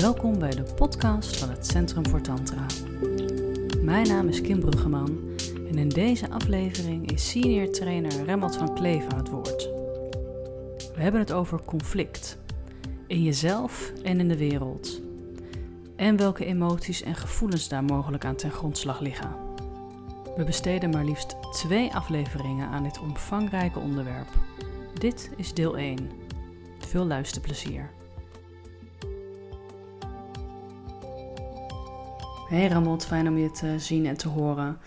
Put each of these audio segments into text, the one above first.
Welkom bij de podcast van het Centrum voor Tantra. Mijn naam is Kim Bruggeman en in deze aflevering is senior trainer Remmelt van Kleef aan het woord. We hebben het over conflict, in jezelf en in de wereld. En welke emoties en gevoelens daar mogelijk aan ten grondslag liggen. We besteden maar liefst twee afleveringen aan dit omvangrijke onderwerp. Dit is deel 1. Veel luisterplezier. Hey Ramot, fijn om je te zien en te horen.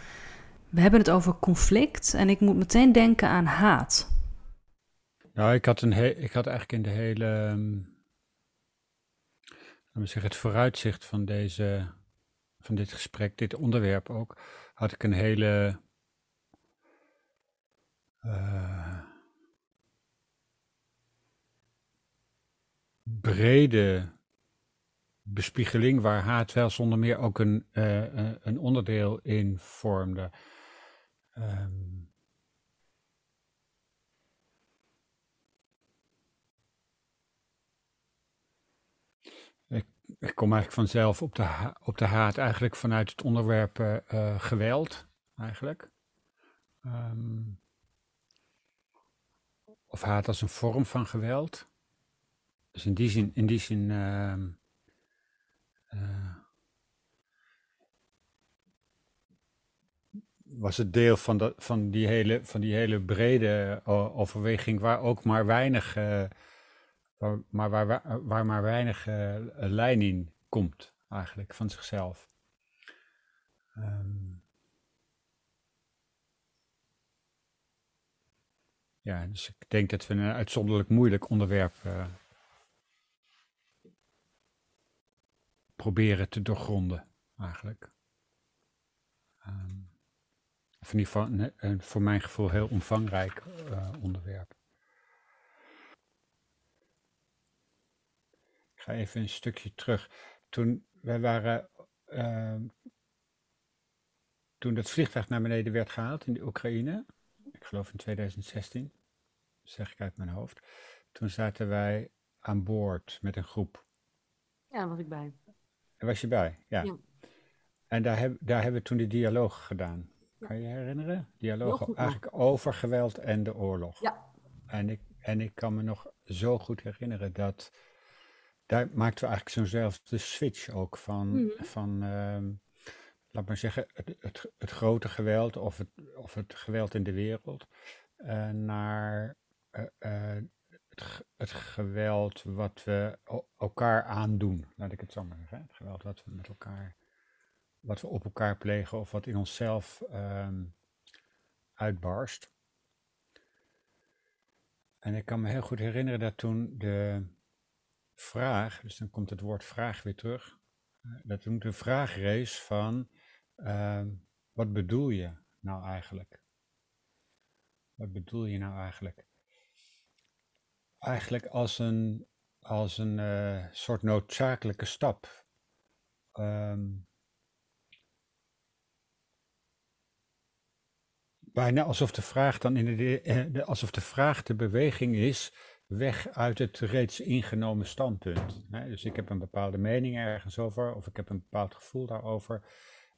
We hebben het over conflict en ik moet meteen denken aan haat. Nou, ik had, een ik had eigenlijk in de hele, um, zeggen, het vooruitzicht van, deze, van dit gesprek, dit onderwerp ook, had ik een hele uh, brede bespiegeling waar haat wel zonder meer ook een, uh, een onderdeel in vormde. Um, ik, ik, kom eigenlijk vanzelf op de, op de haat eigenlijk vanuit het onderwerp uh, geweld, eigenlijk. Um, of haat als een vorm van geweld. Dus in die zin, in die zin uh, uh, was het deel van, de, van, die hele, van die hele brede overweging waar ook maar weinig, uh, waar, maar waar, waar maar weinig uh, lijn in komt eigenlijk van zichzelf. Um, ja, dus ik denk dat we een uitzonderlijk moeilijk onderwerp proberen te doorgronden, eigenlijk. Um, in ieder geval een, voor mijn gevoel heel omvangrijk uh, onderwerp. Ik ga even een stukje terug. Toen wij waren. Uh, toen dat vliegtuig naar beneden werd gehaald in de Oekraïne, ik geloof in 2016, zeg ik uit mijn hoofd. Toen zaten wij aan boord met een groep. Ja, was ik bij. Daar was je bij, ja. ja. En daar, heb, daar hebben we toen die dialoog gedaan. Kan je je herinneren? Dialoog eigenlijk over geweld en de oorlog. Ja. En ik, en ik kan me nog zo goed herinneren dat daar maakten we eigenlijk zo'nzelfde switch ook van, mm. van uh, laat maar zeggen, het, het, het, grote geweld of het, of het geweld in de wereld uh, naar uh, het, geweld wat we elkaar aandoen, laat ik het zo maar zeggen. Het geweld wat we met elkaar wat we op elkaar plegen of wat in onszelf um, uitbarst. En ik kan me heel goed herinneren dat toen de vraag, dus dan komt het woord vraag weer terug, eh, dat toen de vraag rees van, uh, wat bedoel je nou eigenlijk? Wat bedoel je nou eigenlijk? Eigenlijk als een, als een uh, soort noodzakelijke stap. Um, bijna alsof de vraag dan in de, alsof de vraag de beweging is weg uit het reeds ingenomen standpunt. Dus ik heb een bepaalde mening ergens over, of ik heb een bepaald gevoel daarover.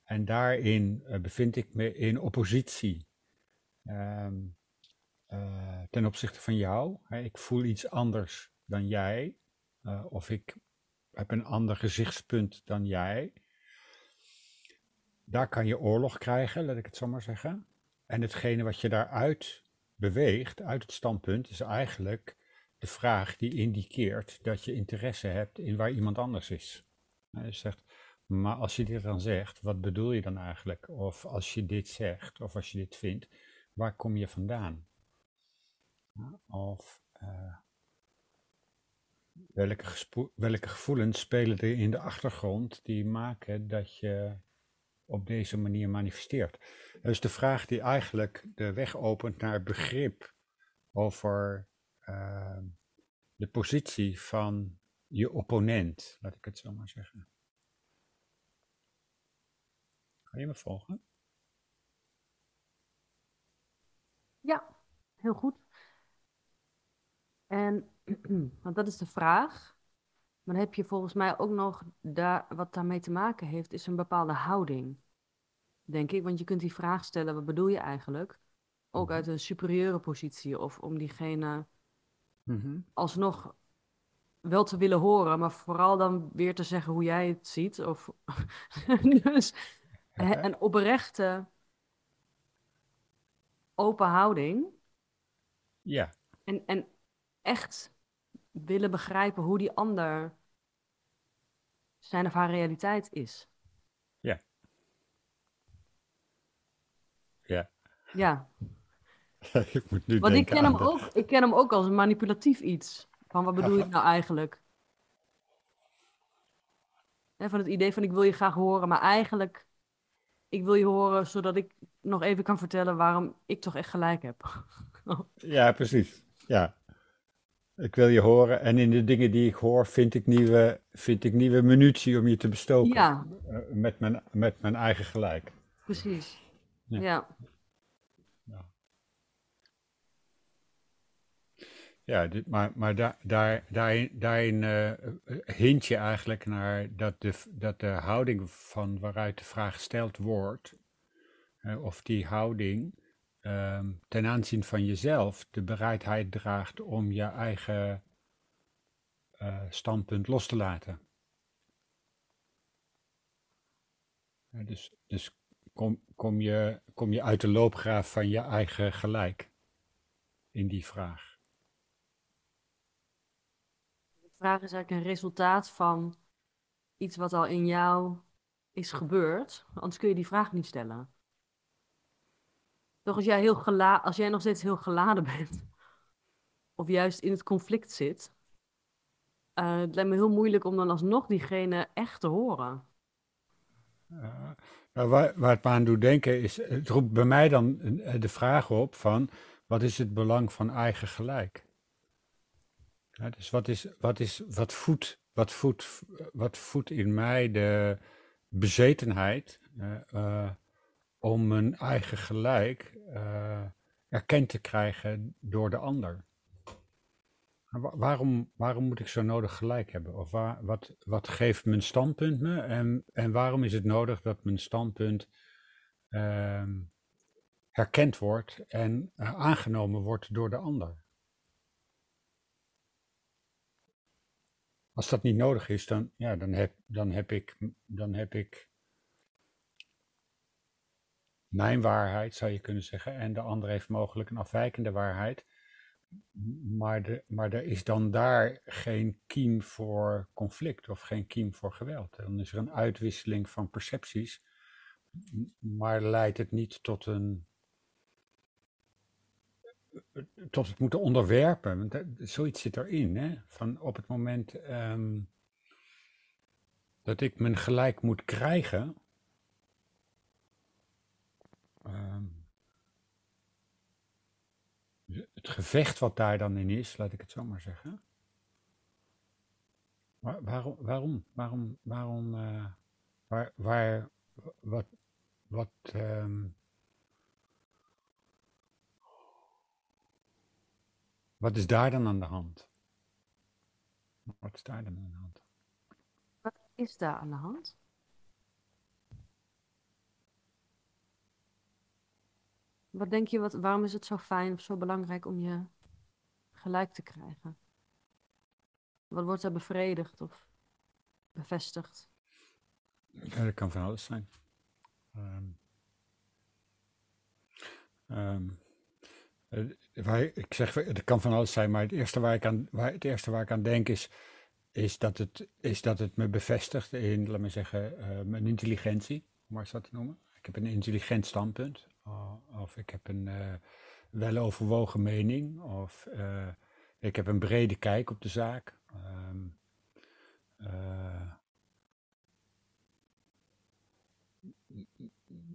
En daarin uh, bevind ik me in oppositie um, uh, ten opzichte van jou. Ik voel iets anders dan jij, uh, of ik heb een ander gezichtspunt dan jij. Daar kan je oorlog krijgen, laat ik het zo maar zeggen. En hetgene wat je daaruit beweegt, uit het standpunt, is eigenlijk de vraag die indikeert dat je interesse hebt in waar iemand anders is. Je zegt, maar als je dit dan zegt, wat bedoel je dan eigenlijk? Of als je dit zegt, of als je dit vindt, waar kom je vandaan? Of uh, welke, gevoelens spelen er in de achtergrond die maken dat je op deze manier manifesteert. Dus de vraag die eigenlijk de weg opent naar begrip over uh, de positie van je opponent, laat ik het zo maar zeggen. Kan je me volgen? Ja, heel goed. En, want dat is de vraag. Maar dan heb je volgens mij ook nog, daar, wat daarmee te maken heeft, is een bepaalde houding. Denk ik, want je kunt die vraag stellen, wat bedoel je eigenlijk? Ook uit een superieure positie of om diegene Mhm. alsnog wel te willen horen, maar vooral dan weer te zeggen hoe jij het ziet. Of dus een oprechte, open houding. Ja, En, en echt willen begrijpen hoe die ander zijn of haar realiteit is. ja, ja. Ja, ik moet nu want ik ken, hem de- ook, ik ken hem ook als een manipulatief iets. Van wat bedoel je nou eigenlijk? Van het idee van ik wil je graag horen, maar eigenlijk ik wil je horen zodat ik nog even kan vertellen waarom ik toch echt gelijk heb. Ja, precies. Ja. Ik wil je horen en in de dingen die ik hoor vind ik nieuwe, vind ik nieuwe munitie om je te bestoken. Ja, Eh, met, mijn, met mijn eigen gelijk. precies. Ja. Ja. Ja, ja dit, maar, maar daar, daar, daarin, daarin eh, hint je eigenlijk naar dat de, dat de houding van waaruit de vraag gesteld wordt, eh, of die houding ehm, ten aanzien van jezelf de bereidheid draagt om je eigen eh, standpunt los te laten. Dus dus kom, kom, je, kom je uit de loopgraaf van je eigen gelijk in die vraag. De vraag is eigenlijk een resultaat van iets wat al in jou is gebeurd. Anders kun je die vraag niet stellen. Toch als jij, heel als jij nog steeds heel geladen bent, of juist in het conflict zit, eh, het lijkt me heel moeilijk om dan alsnog diegene echt te horen. Uh, nou, waar, waar het me aan doet denken is, het roept bij mij dan eh, de vraag op van, wat is het belang van eigen gelijk? Ja, dus wat, is, wat, is, wat, voedt, wat, voedt, wat voedt in mij de bezetenheid om mijn eigen gelijk uh, erkend te krijgen door de ander? Waarom, waarom moet ik zo nodig gelijk hebben? Of waar, wat, wat geeft mijn standpunt me? En, en waarom is het nodig dat mijn standpunt uh, herkend wordt en uh, aangenomen wordt door de ander? Als dat niet nodig is, dan, ja, dan, heb, dan, heb, ik, dan heb ik mijn waarheid, zou je kunnen zeggen, en de ander heeft mogelijk een afwijkende waarheid. Maar, de, maar er is dan daar geen kiem voor conflict of geen kiem voor geweld. Dan is er een uitwisseling van percepties, maar leidt het niet tot een. tot het moeten onderwerpen. Want dat, zoiets zit erin, hè? Van op het moment um, dat ik mijn gelijk moet krijgen. Um, het gevecht wat daar dan in is, laat ik het zo maar zeggen. Waarom, waarom, waarom, waarom, uh, waar, wat, wat, um, wat is daar dan aan de hand? Wat is daar dan aan de hand? Wat is daar aan de hand? Wat denk je, wat, waarom is het zo fijn of zo belangrijk om je gelijk te krijgen? Wat wordt er bevredigd of bevestigd? Ja, dat kan van alles zijn. Um, waar, ik zeg, het kan van alles zijn, maar het eerste waar ik aan, waar, het eerste waar ik aan denk is, is, dat het, is dat het me bevestigt in, laat me zeggen, uh, mijn intelligentie, om maar dat te noemen. Ik heb een intelligent standpunt. Of ik heb een uh, weloverwogen mening. Of uh, ik heb een brede kijk op de zaak. Uh,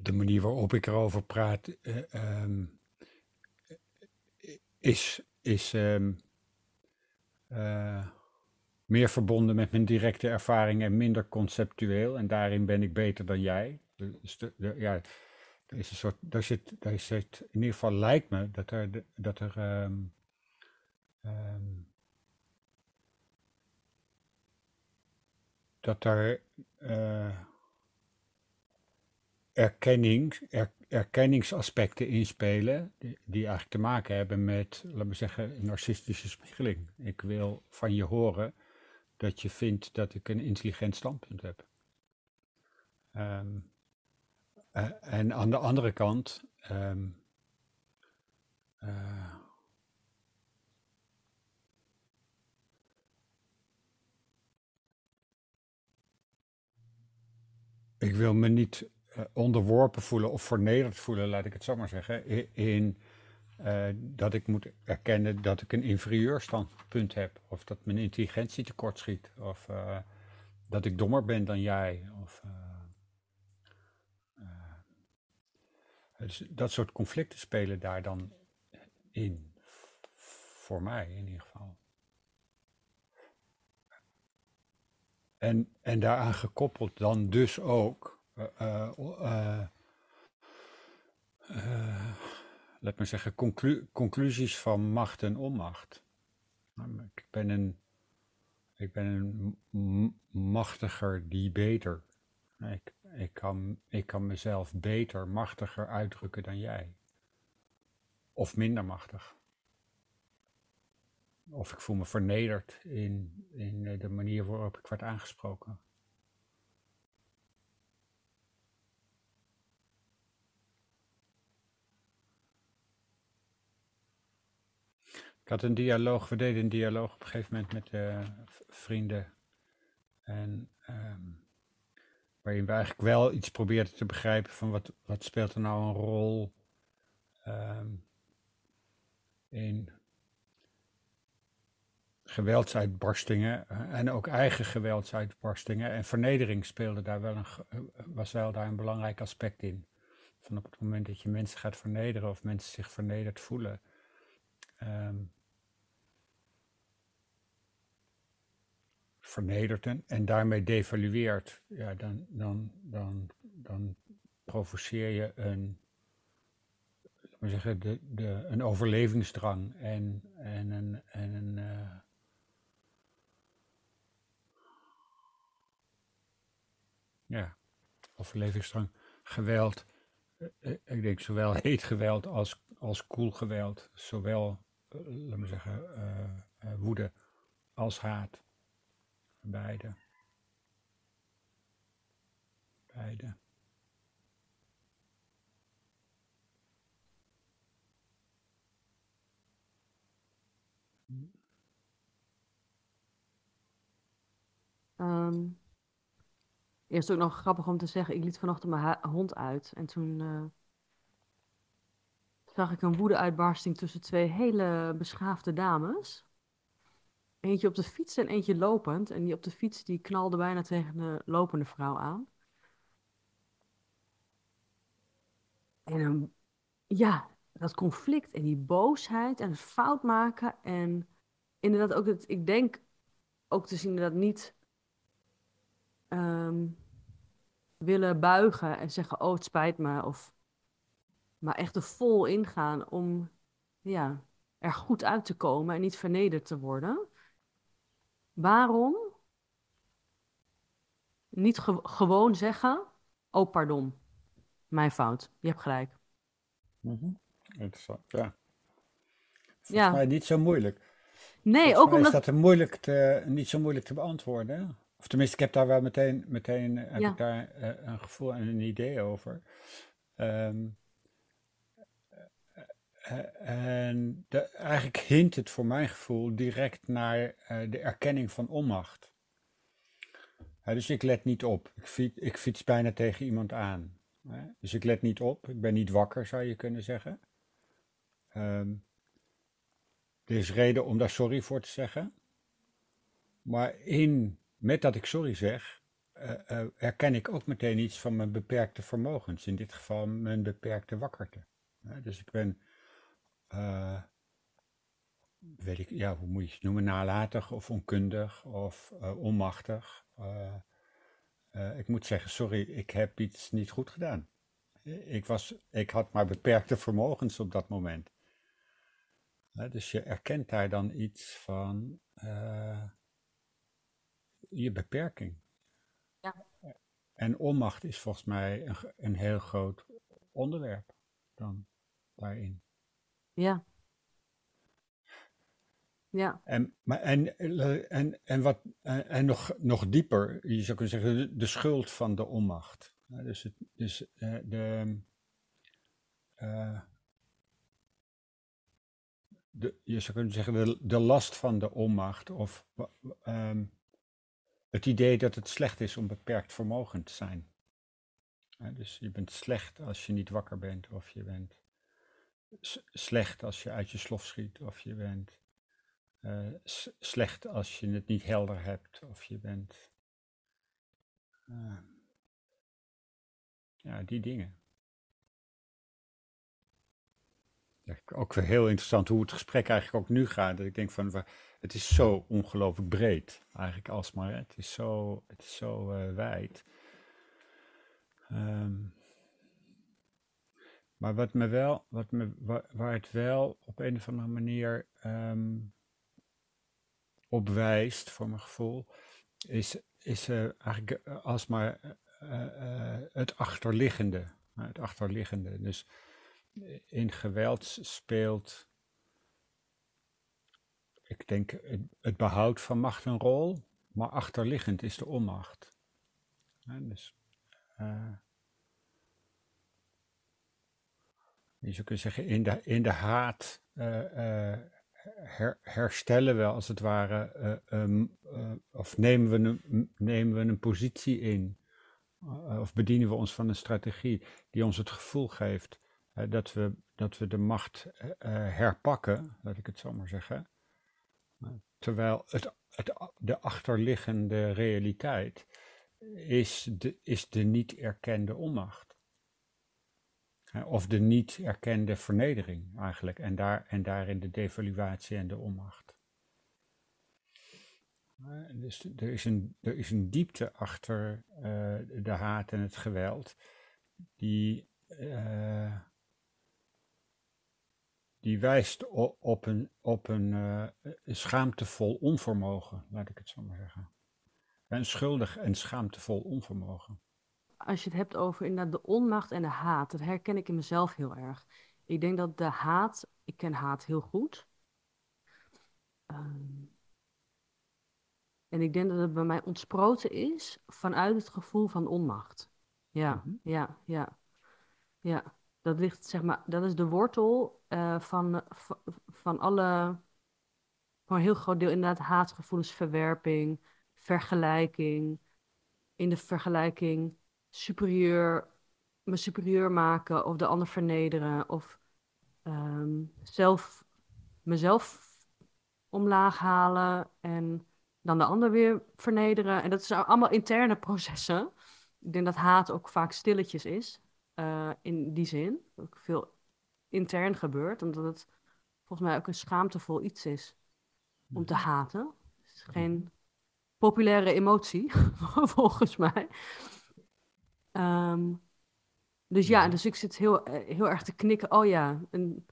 de manier waarop ik erover praat um, is, is um, meer verbonden met mijn directe ervaring en minder conceptueel. En daarin ben ik beter dan jij. De, ja, er is een soort, daar zit, daar zit, in ieder geval lijkt me dat er, dat er um, um, dat daar uh, erkenning, erkenningsaspecten inspelen, die, die, eigenlijk te maken hebben met, laten we zeggen, narcistische spiegeling. Ik wil van je horen dat je vindt dat ik een intelligent standpunt heb. Ehm, eh, en aan de andere kant, um, uh, ik wil me niet uh, onderworpen voelen of vernederd voelen, laat ik het zo maar zeggen, in, dat ik moet erkennen dat ik een inferieur standpunt heb, of dat mijn intelligentie tekortschiet, of dat ik dommer ben dan jij, of dus dat soort conflicten spelen daar dan in, voor mij in ieder geval. En, en daaraan gekoppeld dan dus ook, uh, uh, laat me zeggen, conclu conclusies van macht en onmacht. Ik ben een, ik ben een machtiger die beter. Ik, ik, kan, ik kan mezelf beter, machtiger uitdrukken dan jij. Of minder machtig. Of ik voel me vernederd in, in de manier waarop ik werd aangesproken. Ik had een dialoog, we deden een dialoog op een gegeven moment met uh, vrienden. En um, waarin we eigenlijk wel iets probeerden te begrijpen van wat, wat speelt er nou een rol um, in geweldsuitbarstingen en ook eigen geweldsuitbarstingen. En vernedering speelde daar wel een, eh, was wel daar een belangrijk aspect in. Van op het moment dat je mensen gaat vernederen of mensen zich vernederd voelen, um, vernedert en, en daarmee devalueert, ja, dan, dan, dan, dan provoceer je een, we zeggen, de, de, een overlevingsdrang en, en een, en een uh, ja, overlevingsdrang, geweld. Eh, eh, ik denk zowel heet geweld als, als koel geweld, zowel, laten we zeggen, uh, woede als haat. Beide. Beide. Um, eerst ook nog grappig om te zeggen, ik liet vanochtend mijn hond uit. En toen uh, zag ik een woede-uitbarsting tussen twee hele beschaafde dames. Eentje op de fiets en eentje lopend. En die op de fiets die knalde bijna tegen de lopende vrouw aan. En ja, dat conflict en die boosheid en het fout maken. En inderdaad ook het, ik denk ook te zien dat niet um, willen buigen en zeggen, oh het spijt me. Of, maar echt er vol ingaan om ja, er goed uit te komen en niet vernederd te worden. Waarom niet gewoon zeggen: Oh, pardon, mijn fout, je hebt gelijk. Mm Interessant, ja. Volgens ja. mij niet zo moeilijk. Nee, Volgens ook omdat. Is dat moeilijk te, niet zo moeilijk te beantwoorden? Of tenminste, ik heb daar wel meteen, meteen heb ik daar uh, een gevoel en een idee over. Um, eh, en eigenlijk hint het voor mijn gevoel direct naar uh, de erkenning van onmacht. dus ik let niet op. Ik fiets, ik fiets bijna tegen iemand aan. dus ik let niet op. Ik ben niet wakker, zou je kunnen zeggen. Um, er is reden om daar sorry voor te zeggen. Maar in, met dat ik sorry zeg, uh, herken ik ook meteen iets van mijn beperkte vermogens. In dit geval mijn beperkte wakkerte. dus ik ben uh, weet ik, ja, hoe moet je het noemen, nalatig of onkundig of uh, onmachtig. Uh, ik moet zeggen, sorry, ik heb iets niet goed gedaan. Ik, was, ik had maar beperkte vermogens op dat moment. dus je erkent daar dan iets van je beperking. Ja. En onmacht is volgens mij een, een heel groot onderwerp dan daarin. Ja. Ja. En, maar en, en, en, wat, en nog, nog dieper, je zou kunnen zeggen, de, schuld van de onmacht. Dus, het, dus uh, de, uh, de, je zou kunnen zeggen, de, de last van de onmacht. Of um, het idee dat het slecht is om beperkt vermogen te zijn. dus je bent slecht als je niet wakker bent, of je bent slecht als je uit je slof schiet, of je bent uh, slecht als je het niet helder hebt, of je bent. Uh, ja, die dingen. Ook weer heel interessant hoe het gesprek eigenlijk ook nu gaat. Dat ik denk van, het is zo ongelooflijk breed, eigenlijk alsmaar. Het is zo, het is zo uh, wijd. Um, maar wat me wel, wat me, waar, het wel op een of andere manier um, op wijst, voor mijn gevoel, is, is uh, eigenlijk alsmaar uh, uh, het achterliggende. Het achterliggende. Dus in geweld speelt, ik denk, het, behoud van macht een rol, maar achterliggend is de onmacht. dus, je zou kunnen zeggen, in de, in de haat her, herstellen we als het ware, um, uh, of nemen we, een, nemen we een positie in, of bedienen we ons van een strategie die ons het gevoel geeft dat, we, dat we de macht herpakken, laat ik het zo maar zeggen. terwijl het, het, de achterliggende realiteit is de, is de niet erkende onmacht. Of de niet erkende vernedering eigenlijk. En, daar, en daarin de devaluatie en de onmacht. Dus er is een, er is een diepte achter uh, de haat en het geweld. Die, uh, die wijst op, een, op een uh, schaamtevol onvermogen, laat ik het zo maar zeggen. Een schuldig en schaamtevol onvermogen als je het hebt over inderdaad de onmacht en de haat, dat herken ik in mezelf heel erg. Ik denk dat de haat, ik ken haat heel goed. Um, en ik denk dat het bij mij ontsproten is vanuit het gevoel van onmacht. Ja, mm -hmm. ja, ja, ja. Dat ligt, zeg maar, dat is de wortel uh, van, van alle, voor een heel groot deel inderdaad haatgevoelens, verwerping, vergelijking. In de vergelijking superieur, me superieur maken of de ander vernederen of um, zelf, mezelf omlaag halen en dan de ander weer vernederen. En dat zijn allemaal interne processen. Ik denk dat haat ook vaak stilletjes is, uh, in die zin. Ook veel intern gebeurt, omdat het volgens mij ook een schaamtevol iets is om te mhm. haten. Het is geen populaire emotie, volgens mij. Um, dus ja, dus ik zit heel, eh, heel erg te knikken. Oh ja, en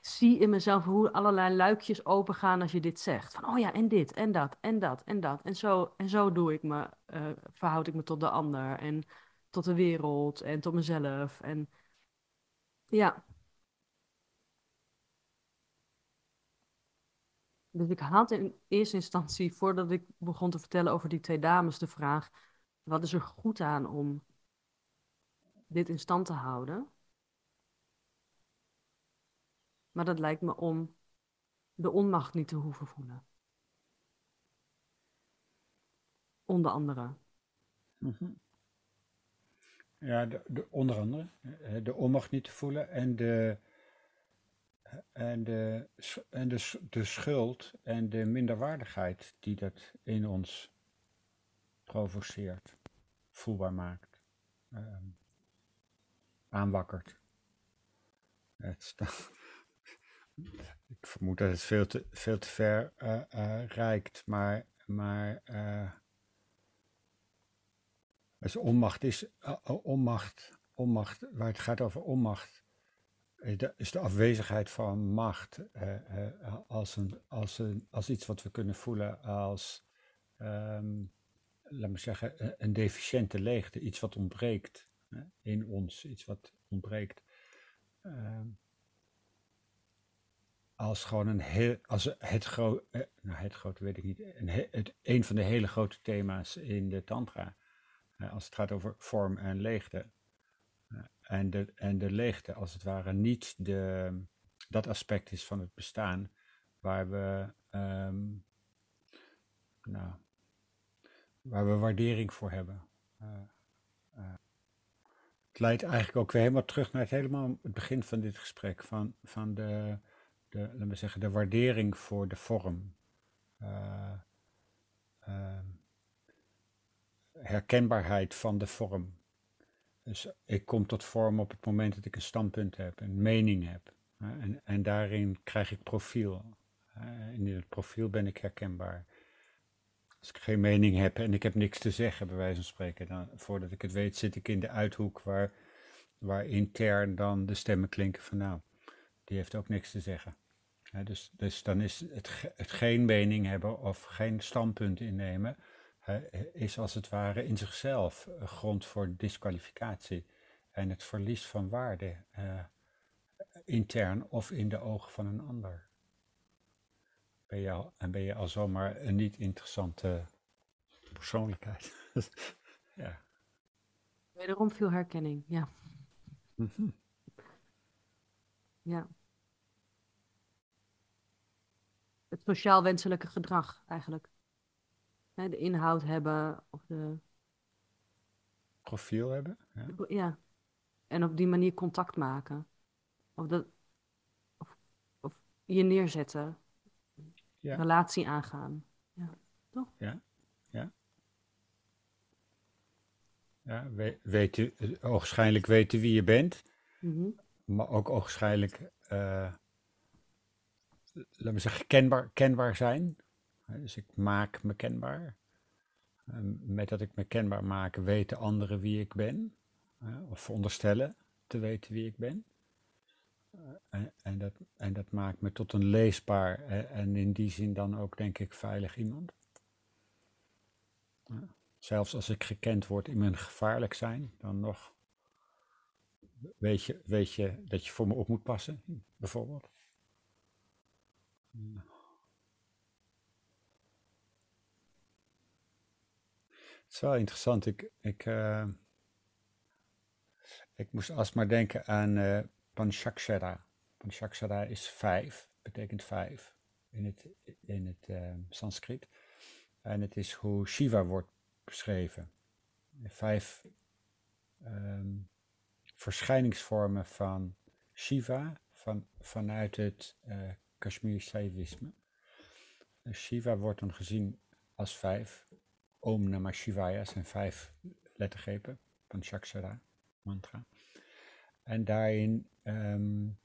zie in mezelf hoe allerlei luikjes open gaan als je dit zegt. Van oh ja, en dit, en dat, en dat, en dat. En zo, en zo doe ik me, uh, verhoud ik me tot de ander en tot de wereld en tot mezelf. En ja. Dus ik had in eerste instantie, voordat ik begon te vertellen over die twee dames, de vraag wat is er goed aan om dit in stand te houden? Maar dat lijkt me om de onmacht niet te hoeven voelen. Onder andere. Mm Ja, de, de, onder andere. De onmacht niet te voelen en de, en, de, en de, de schuld en de minderwaardigheid die dat in ons provoceert, voelbaar maakt, uh, aanwakkert. Het ik vermoed dat het veel te, veel te ver uh, maar, maar dus onmacht is onmacht, onmacht, waar het gaat over onmacht, is de, is de afwezigheid van macht als, een, als, een, als iets wat we kunnen voelen als um, laat me zeggen, een deficiënte leegte, iets wat ontbreekt hè, in ons, iets wat ontbreekt. Ehm, als gewoon een heel, als het groot, eh, nou het grote weet ik niet, een, het, van de hele grote thema's in de tantra, als het gaat over vorm en leegte. en, de, en de leegte als het ware niet de, dat aspect is van het bestaan waar we, ehm, nou, waar we waardering voor hebben. Uh, uh, het leidt eigenlijk ook weer helemaal terug naar het, helemaal het begin van dit gesprek, van, van de, de, laten we zeggen, de waardering voor de vorm. Uh, herkenbaarheid van de vorm. Dus ik kom tot vorm op het moment dat ik een standpunt heb, een mening heb. En, en daarin krijg ik profiel. In het profiel ben ik herkenbaar. Als ik geen mening heb en ik heb niks te zeggen, bij wijze van spreken, dan, voordat ik het weet, zit ik in de uithoek waar, waar intern dan de stemmen klinken van nou, die heeft ook niks te zeggen. dus, dus dan is het, het geen mening hebben of geen standpunt innemen, is als het ware in zichzelf een grond voor disqualificatie en het verlies van waarde uh, intern of in de ogen van een ander. Ben je al, en ben je al zomaar een niet interessante persoonlijkheid. ja. Wederom veel herkenning, ja. Mhm. Ja. Het sociaal wenselijke gedrag eigenlijk de inhoud hebben of de... Profiel hebben? Ja. ja. En op die manier contact maken. Of, dat, of, of je neerzetten. Ja. Relatie aangaan. Ja, toch? Ja, ja. Ja, weet, u, ogenschijnlijk weten wie je bent. Mm Maar ook ogenschijnlijk, uh, laten we zeggen, kenbaar, kenbaar zijn. Dus ik maak me kenbaar. Met dat ik me kenbaar maak, weten anderen wie ik ben. Of veronderstellen te weten wie ik ben. En, en, dat, en dat maakt me tot een leesbaar en in die zin dan ook, denk ik, veilig iemand. Zelfs als ik gekend word in mijn gevaarlijk zijn, dan nog weet je, weet je dat je voor me op moet passen, bijvoorbeeld. Het is wel interessant. Ik, ik, uh, ik moest alsmaar denken aan uh, Panchakshara. Panchakshara is vijf, betekent vijf in het, in het uh, Sanskriet. En het is hoe Shiva wordt beschreven. Vijf um, verschijningsvormen van Shiva van, vanuit het uh, Kashmir Saivisme. Shiva wordt dan gezien als vijf Om Namah Shivaya zijn vijf lettergrepen, Panchakshara mantra. En daarin, um,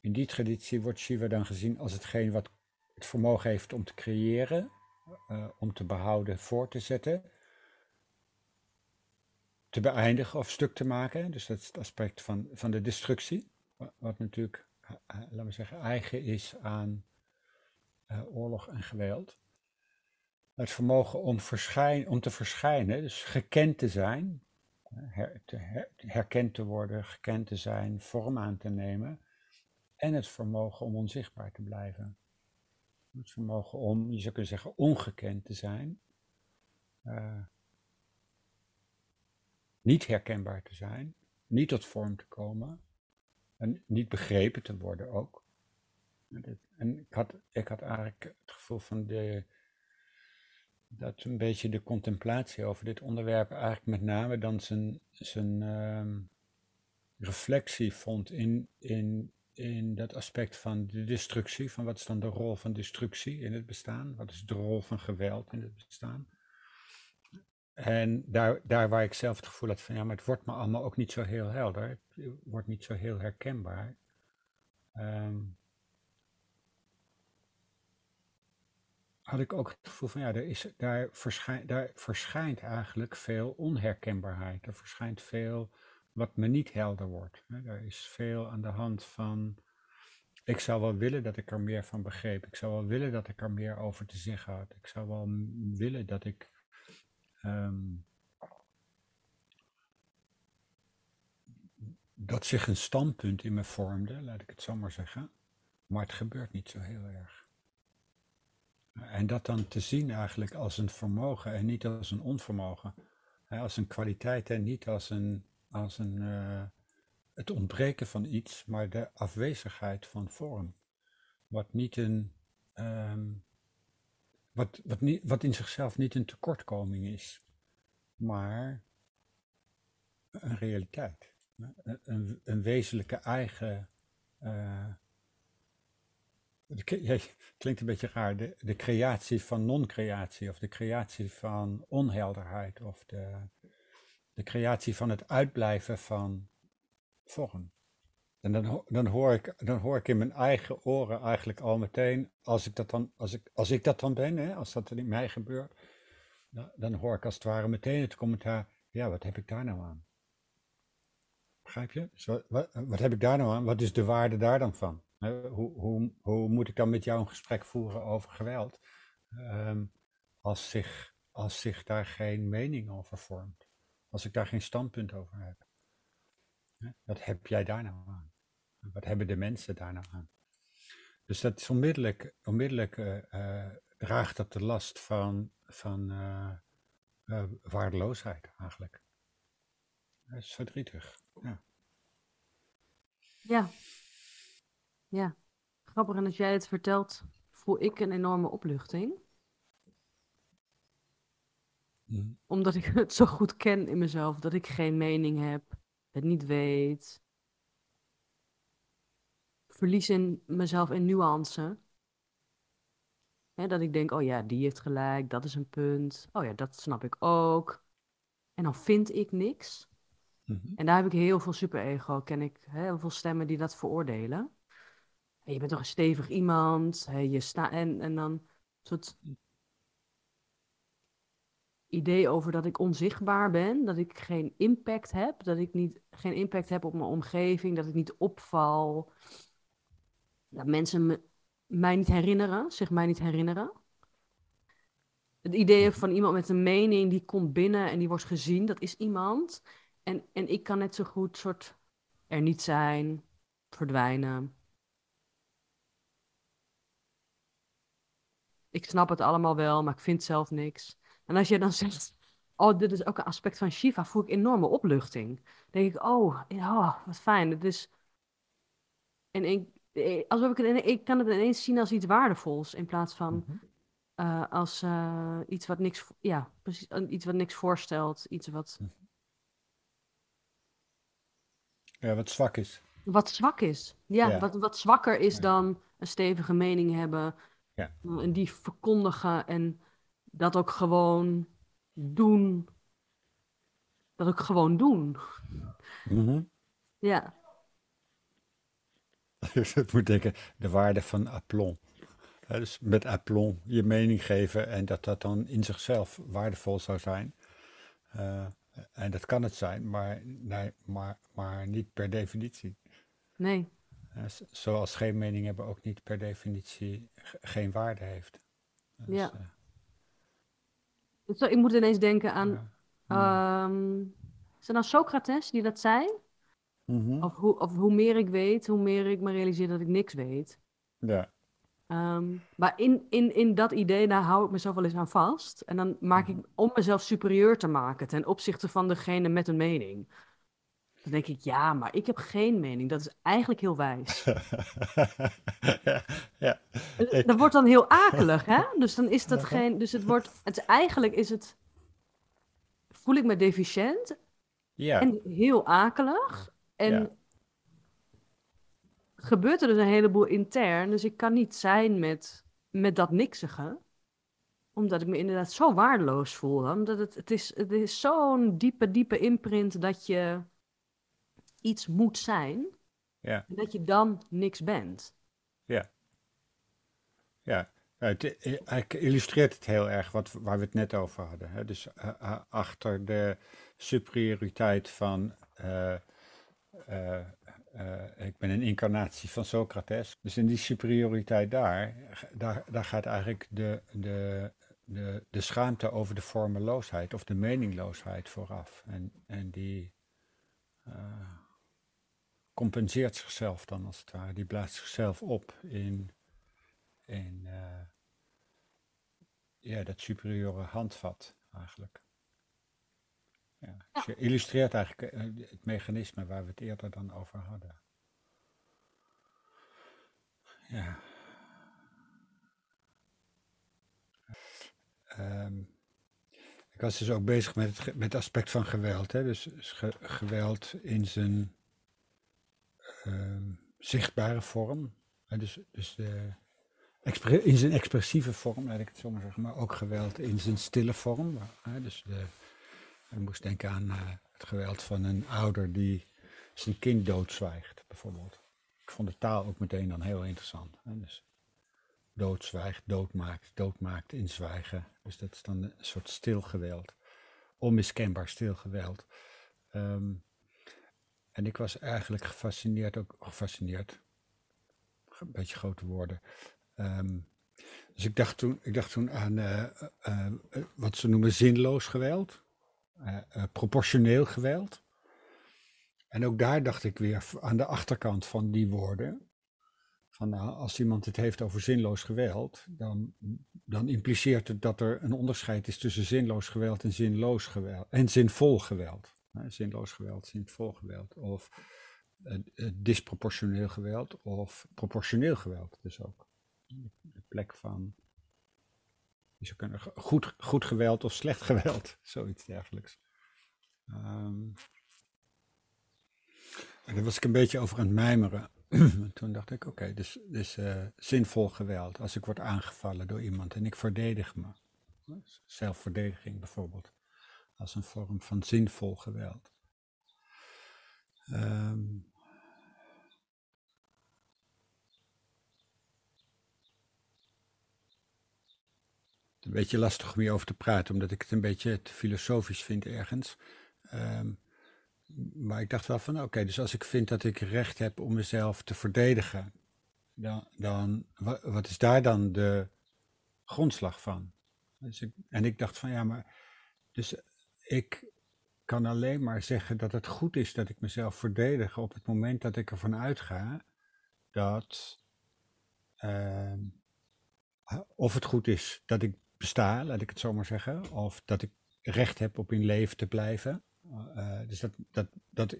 in die traditie wordt Shiva dan gezien als hetgeen wat het vermogen heeft om te creëren, uh, om te behouden, voor te zetten, te beëindigen of stuk te maken. Dus dat is het aspect van, van de destructie, wat natuurlijk, uh, laten we zeggen, eigen is aan oorlog en geweld het vermogen om, om te verschijnen, dus gekend te zijn, her, te herkend te worden, gekend te zijn, vorm aan te nemen, en het vermogen om onzichtbaar te blijven. Het vermogen om, je zou kunnen zeggen, ongekend te zijn, uh, niet herkenbaar te zijn, niet tot vorm te komen, en niet begrepen te worden ook. En ik had, ik had eigenlijk het gevoel van de dat een beetje de contemplatie over dit onderwerp eigenlijk met name dan zijn, zijn uh, reflectie vond in, in, in dat aspect van de destructie, van wat is dan de rol van destructie in het bestaan, wat is de rol van geweld in het bestaan. En daar, daar waar ik zelf het gevoel had van ja, maar het wordt me allemaal ook niet zo heel helder, het wordt niet zo heel herkenbaar. Um, had ik ook het gevoel van ja, er is, daar, verschijnt, daar verschijnt eigenlijk veel onherkenbaarheid. Er verschijnt veel wat me niet helder wordt. Er is veel aan de hand van ik zou wel willen dat ik er meer van begreep. Ik zou wel willen dat ik er meer over te zeggen had. Ik zou wel willen dat ik. Ehm, dat zich een standpunt in me vormde, laat ik het zo maar zeggen. Maar het gebeurt niet zo heel erg. En dat dan te zien eigenlijk als een vermogen en niet als een onvermogen. Als een kwaliteit en niet als een, als een, eh, het ontbreken van iets, maar de afwezigheid van vorm. Wat niet een, ehm, wat, wat, niet, wat in zichzelf niet een tekortkoming is, maar een realiteit. Een, een wezenlijke eigen. Uh, klinkt een beetje raar, de, de creatie van non-creatie, of de creatie van onhelderheid, of de, de creatie van het uitblijven van vorm. En dan, dan, hoor ik, dan hoor ik in mijn eigen oren eigenlijk al meteen, als ik dat dan, als ik, als ik dat dan ben, hè, als dat in mij gebeurt, dan, dan hoor ik als het ware meteen het commentaar, ja, wat heb ik daar nou aan? Begrijp je? Wat, wat, heb ik daar nou aan? Wat is de waarde daar dan van? Hoe, hoe, hoe moet ik dan met jou een gesprek voeren over geweld? Ehm, als, zich, als zich daar geen mening over vormt. Als ik daar geen standpunt over heb. Wat heb jij daar nou aan? Wat hebben de mensen daar nou aan? Dus dat is onmiddellijk, onmiddellijk uh, draagt dat de last van, van uh, waardeloosheid eigenlijk. Dat is verdrietig. Ja. Ja. Ja. Grappig, en als jij het vertelt, voel ik een enorme opluchting. Mm. Omdat ik het zo goed ken in mezelf, dat ik geen mening heb, het niet weet. Verlies in mezelf in nuance. dat ik denk, oh ja, die heeft gelijk, dat is een punt. Oh ja, dat snap ik ook. En dan vind ik niks. Mhm. En daar heb ik heel veel superego. Ken ik heel veel stemmen die dat veroordelen. Je bent toch een stevig iemand. je sta en, en dan soort idee over dat ik onzichtbaar ben, dat ik geen impact heb, dat ik niet, geen impact heb op mijn omgeving, dat ik niet opval, dat mensen me, mij niet herinneren, zich mij niet herinneren. Het idee van iemand met een mening die komt binnen en die wordt gezien, dat is iemand. En, en ik kan net zo goed soort er niet zijn, verdwijnen. Ik snap het allemaal wel, maar ik vind zelf niks. En als je dan zegt, oh, dit is ook een aspect van Shiva, voel ik enorme opluchting. Dan denk ik, oh, oh wat fijn. Het is... En ik, eh, alsof ik, het, ik kan het ineens zien als iets waardevols, in plaats van mhm. eh, als uh, iets wat niks, ja, precies, iets wat niks voorstelt, iets wat... Mhm. Ja, wat zwak is. Wat zwak is. Ja, Wat, wat zwakker is dan een stevige mening hebben. Ja. En die verkondigen en dat ook gewoon doen. Dat ook gewoon doen. Mm Ja. Ik moet denken, de waarde van aplomb. dus met aplomb je mening geven en dat dat dan in zichzelf waardevol zou zijn. Uh, en dat kan het zijn, maar, nee, maar, maar niet per definitie. Nee. Uh, zoals geen mening hebben ook niet per definitie geen waarde heeft. Dus, ja. Uh, zo, ik moet ineens denken aan. Ja. Um, is het nou Socrates die dat zei? Mm of, hoe, of hoe meer ik weet, hoe meer ik me realiseer dat ik niks weet. Ja. Um, maar in, in, in dat idee, daar hou ik mezelf wel eens aan vast. En dan maak ik, mhm. om mezelf superieur te maken ten opzichte van degene met een mening. Dan denk ik, ja, maar ik heb geen mening. Dat is eigenlijk heel wijs. ja, ja. Dat wordt dan heel akelig, hè? Dus dan is dat geen. Dus het wordt. Het, eigenlijk is het. Voel ik me deficiënt. Ja. En heel akelig. En. Ja. Gebeurt er dus een heleboel intern. Dus ik kan niet zijn met, met dat niksige omdat ik me inderdaad zo waardeloos voel. Omdat het, het is, het is zo'n diepe, diepe imprint dat je iets moet zijn. Ja. En dat je dan niks bent. Ja. Ja. Het, illustreert het heel erg wat, waar we het net over hadden. Hè? Dus uh, uh, achter de superioriteit van uh, eh, ik ben een incarnatie van Socrates. Dus in die superioriteit daar, daar, daar gaat eigenlijk de, de, de, de schaamte over de vormeloosheid of de meningloosheid vooraf. En, en die uh, compenseert zichzelf dan als het ware. Die blaast zichzelf op in, in uh, ja, dat superieure handvat eigenlijk. Ja. Dus je illustreert eigenlijk eh, het mechanisme waar we het eerder dan over hadden. Ja. Um, ik was dus ook bezig met het, met het aspect van geweld. Hè? Dus, dus geweld in zijn zichtbare vorm. Dus, dus in zijn expressieve vorm, laat ik het zo maar zeggen. Maar ook geweld in zijn stille vorm. Dus de, ik moest denken aan uh, het geweld van een ouder die zijn kind doodzwijgt, bijvoorbeeld. Ik vond de taal ook meteen dan heel interessant. Dus doodzwijgt, doodmaakt, doodmaakt, inzwijgen. Dus dat is dan een soort stilgeweld. Onmiskenbaar stilgeweld. Um, en ik was eigenlijk gefascineerd, ook gefascineerd, een beetje grote woorden. Um, dus ik dacht toen, ik dacht toen aan uh, uh, wat ze noemen zinloos geweld, proportioneel geweld. En ook daar dacht ik weer aan de achterkant van die woorden. Van nou, als iemand het heeft over zinloos geweld, dan, dan impliceert het dat er een onderscheid is tussen zinloos geweld en zinloos geweld en zinvol geweld. Zinloos geweld, zinvol geweld. Of uh, disproportioneel geweld of proportioneel geweld. Dus ook de plek van zou kunnen goed, goed geweld of slecht geweld, zoiets dergelijks. Um, en daar was ik een beetje over aan het mijmeren. Toen dacht ik, oké, dus, dus uh, zinvol geweld. Als ik word aangevallen door iemand en ik verdedig me. Zelfverdediging bijvoorbeeld. Als een vorm van zinvol geweld. Um, een beetje lastig om hierover te praten, omdat ik het een beetje te filosofisch vind ergens. Um, maar ik dacht wel van, oké, dus als ik vind dat ik recht heb om mezelf te verdedigen, dan, dan wat is daar dan de grondslag van? Dus ik, en ik dacht van, ja, maar, dus ik kan alleen maar zeggen dat het goed is dat ik mezelf verdedig op het moment dat ik ervan uitga dat, uh, of het goed is dat ik besta, laat ik het zo maar zeggen, of dat ik recht heb op in leven te blijven. Uh, dus dat, dat, dat,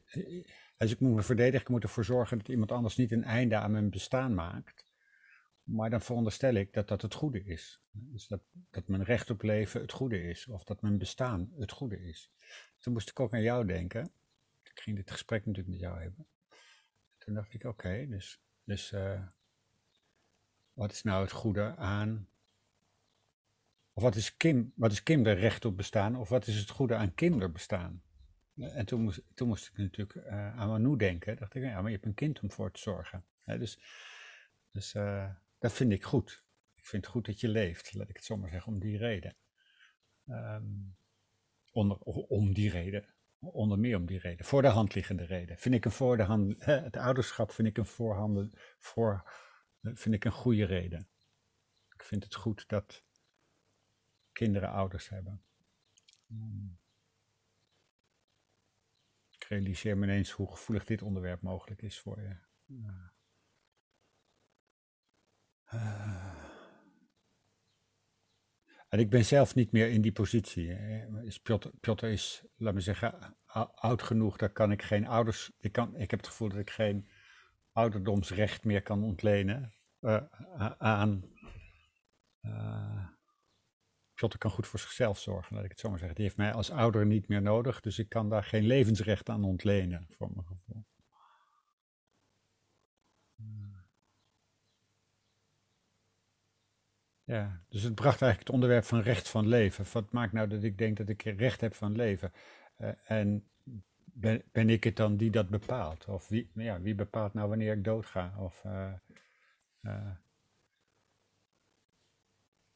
als ik moet me verdedigen, ik moet ervoor zorgen dat iemand anders niet een einde aan mijn bestaan maakt. Maar dan veronderstel ik dat dat het goede is. Dus dat, dat mijn recht op leven het goede is, of dat mijn bestaan het goede is. Toen moest ik ook aan jou denken. Ik ging dit gesprek natuurlijk met jou hebben. Toen dacht ik, oké, dus, dus uh, wat is nou het goede aan of wat is, Kim, wat is kinderrecht op bestaan? Of wat is het goede aan kinderbestaan? En toen moest, toen moest ik natuurlijk uh, aan Manu denken. dacht ik, ja, maar je hebt een kind om voor te zorgen. dus dus uh, dat vind ik goed. Ik vind het goed dat je leeft, laat ik het zo maar zeggen, om die reden. Um, onder, om die reden. Onder meer om die reden. Voor de hand liggende reden. Vind ik een voor de hand, het ouderschap vind ik een voorhanden, voor, vind ik een goede reden. Ik vind het goed dat kinderen ouders hebben. Hmm. Ik realiseer me ineens hoe gevoelig dit onderwerp mogelijk is voor je. Uh. En ik ben zelf niet meer in die positie. Piotr, is, laat me zeggen, oud genoeg. Daar kan ik geen ouders. Ik, kan, ik heb het gevoel dat ik geen ouderdomsrecht meer kan ontlenen uh, aan. Uh, Piotr kan goed voor zichzelf zorgen, laat ik het zo maar zeggen. Die heeft mij als ouder niet meer nodig, dus ik kan daar geen levensrecht aan ontlenen, voor mijn gevoel. Ja, dus het bracht eigenlijk het onderwerp van recht van leven. Wat maakt nou dat ik denk dat ik recht heb van leven? Uh, en ben, ben ik het dan die dat bepaalt? Of wie, ja, wie bepaalt nou wanneer ik doodga? Of uh, uh,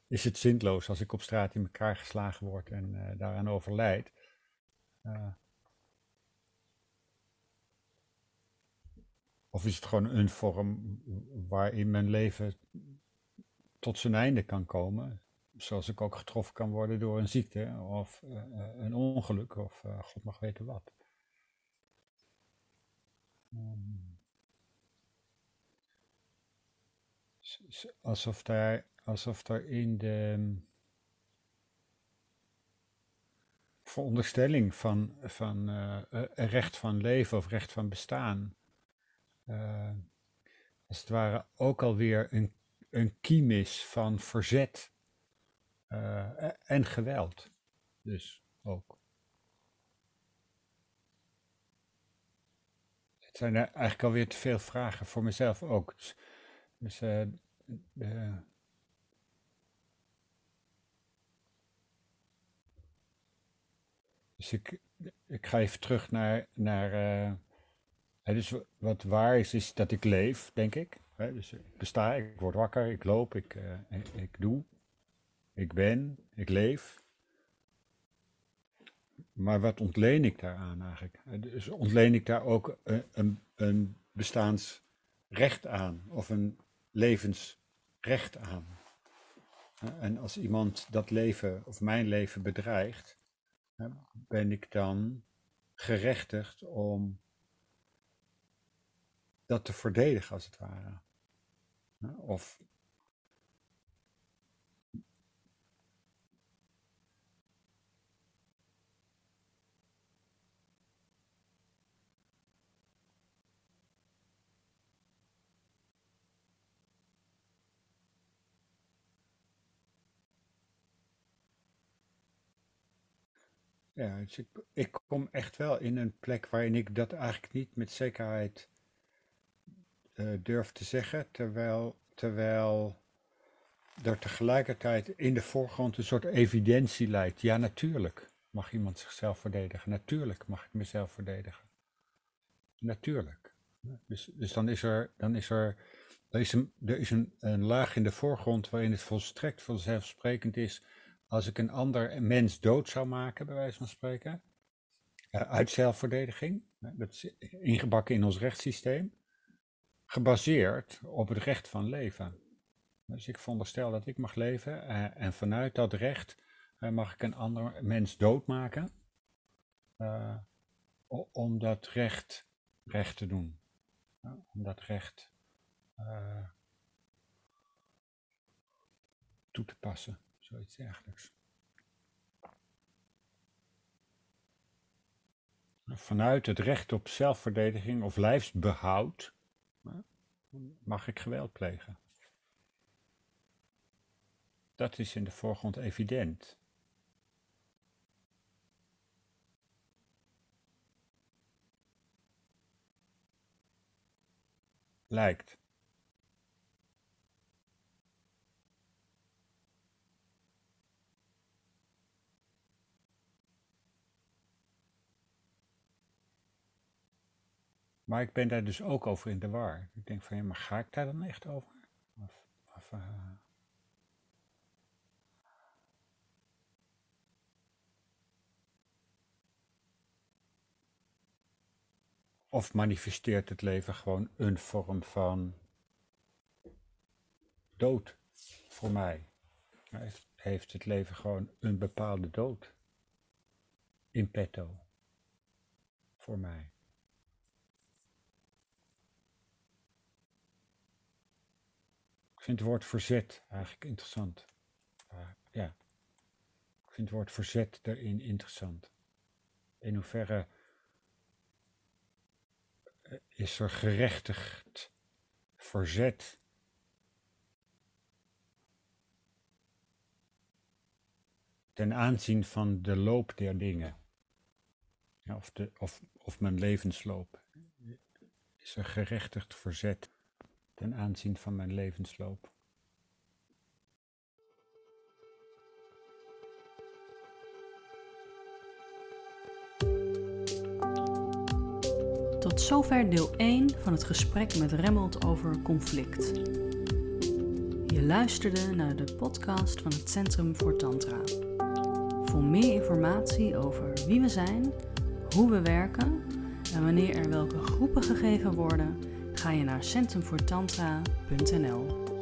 is het zinloos als ik op straat in elkaar geslagen word en daaraan overlijd. Of is het gewoon een vorm waarin mijn leven tot zijn einde kan komen? Zoals ik ook getroffen kan worden door een ziekte of uh, een ongeluk of uh, God mag weten wat. Um, alsof daar, alsof daar in de veronderstelling van, van uh, recht van leven of recht van bestaan, als het ware ook alweer een, een kiem is van verzet uh, en geweld. Dus ook. Het zijn eigenlijk alweer te veel vragen voor mezelf ook. Dus, dus de, Dus ik, ik ga even terug naar, naar dus wat waar is, is dat ik leef, denk ik. Hè? Dus ik besta, ik word wakker, ik loop, ik, uh, ik, doe, ik ben, ik leef. Maar wat ontleen ik daaraan eigenlijk? Dus ontleen ik daar ook een, een, een bestaansrecht aan of een levensrecht aan? En als iemand dat leven of mijn leven bedreigt, ben ik dan gerechtigd om dat te verdedigen als het ware. Of Ja, dus ik, ik kom echt wel in een plek waarin ik dat eigenlijk niet met zekerheid uh, durf te zeggen, terwijl, terwijl er tegelijkertijd in de voorgrond een soort evidentie lijkt. Ja, natuurlijk mag iemand zichzelf verdedigen. Natuurlijk mag ik mezelf verdedigen. Natuurlijk. Dus, dus dan is er, dan is er, er een, er is een, een laag in de voorgrond waarin het volstrekt vanzelfsprekend is als ik een ander mens dood zou maken, bij wijze van spreken, uh, uit zelfverdediging, dat is ingebakken in ons rechtssysteem, gebaseerd op het recht van leven. Dus ik veronderstel dat ik mag leven uh, en vanuit dat recht uh, mag ik een ander mens doodmaken, om dat recht recht te doen. om dat recht toe te passen. Zoiets dergelijks. Vanuit het recht op zelfverdediging of lijfsbehoud mag ik geweld plegen. Dat is in de voorgrond evident. Lijkt. Maar ik ben daar dus ook over in de war. Ik denk van, ja, maar ga ik daar dan echt over? Of, of, of manifesteert het leven gewoon een vorm van dood voor mij? Heeft, heeft het leven gewoon een bepaalde dood in petto voor mij? Ik vind het woord verzet eigenlijk interessant. Uh, ja. Ik vind het woord verzet daarin interessant. In hoeverre eh, is er gerechtigd verzet ten aanzien van de loop der dingen. Of, de, of, of mijn levensloop. Is er gerechtigd verzet ten aanzien van mijn levensloop. Tot zover deel 1 van het gesprek met Remmelt over conflict. Je luisterde naar de podcast van het Centrum voor Tantra. Voor meer informatie over wie we zijn, hoe we werken en wanneer er welke groepen gegeven worden ga je naar centrumvoortantra.nl.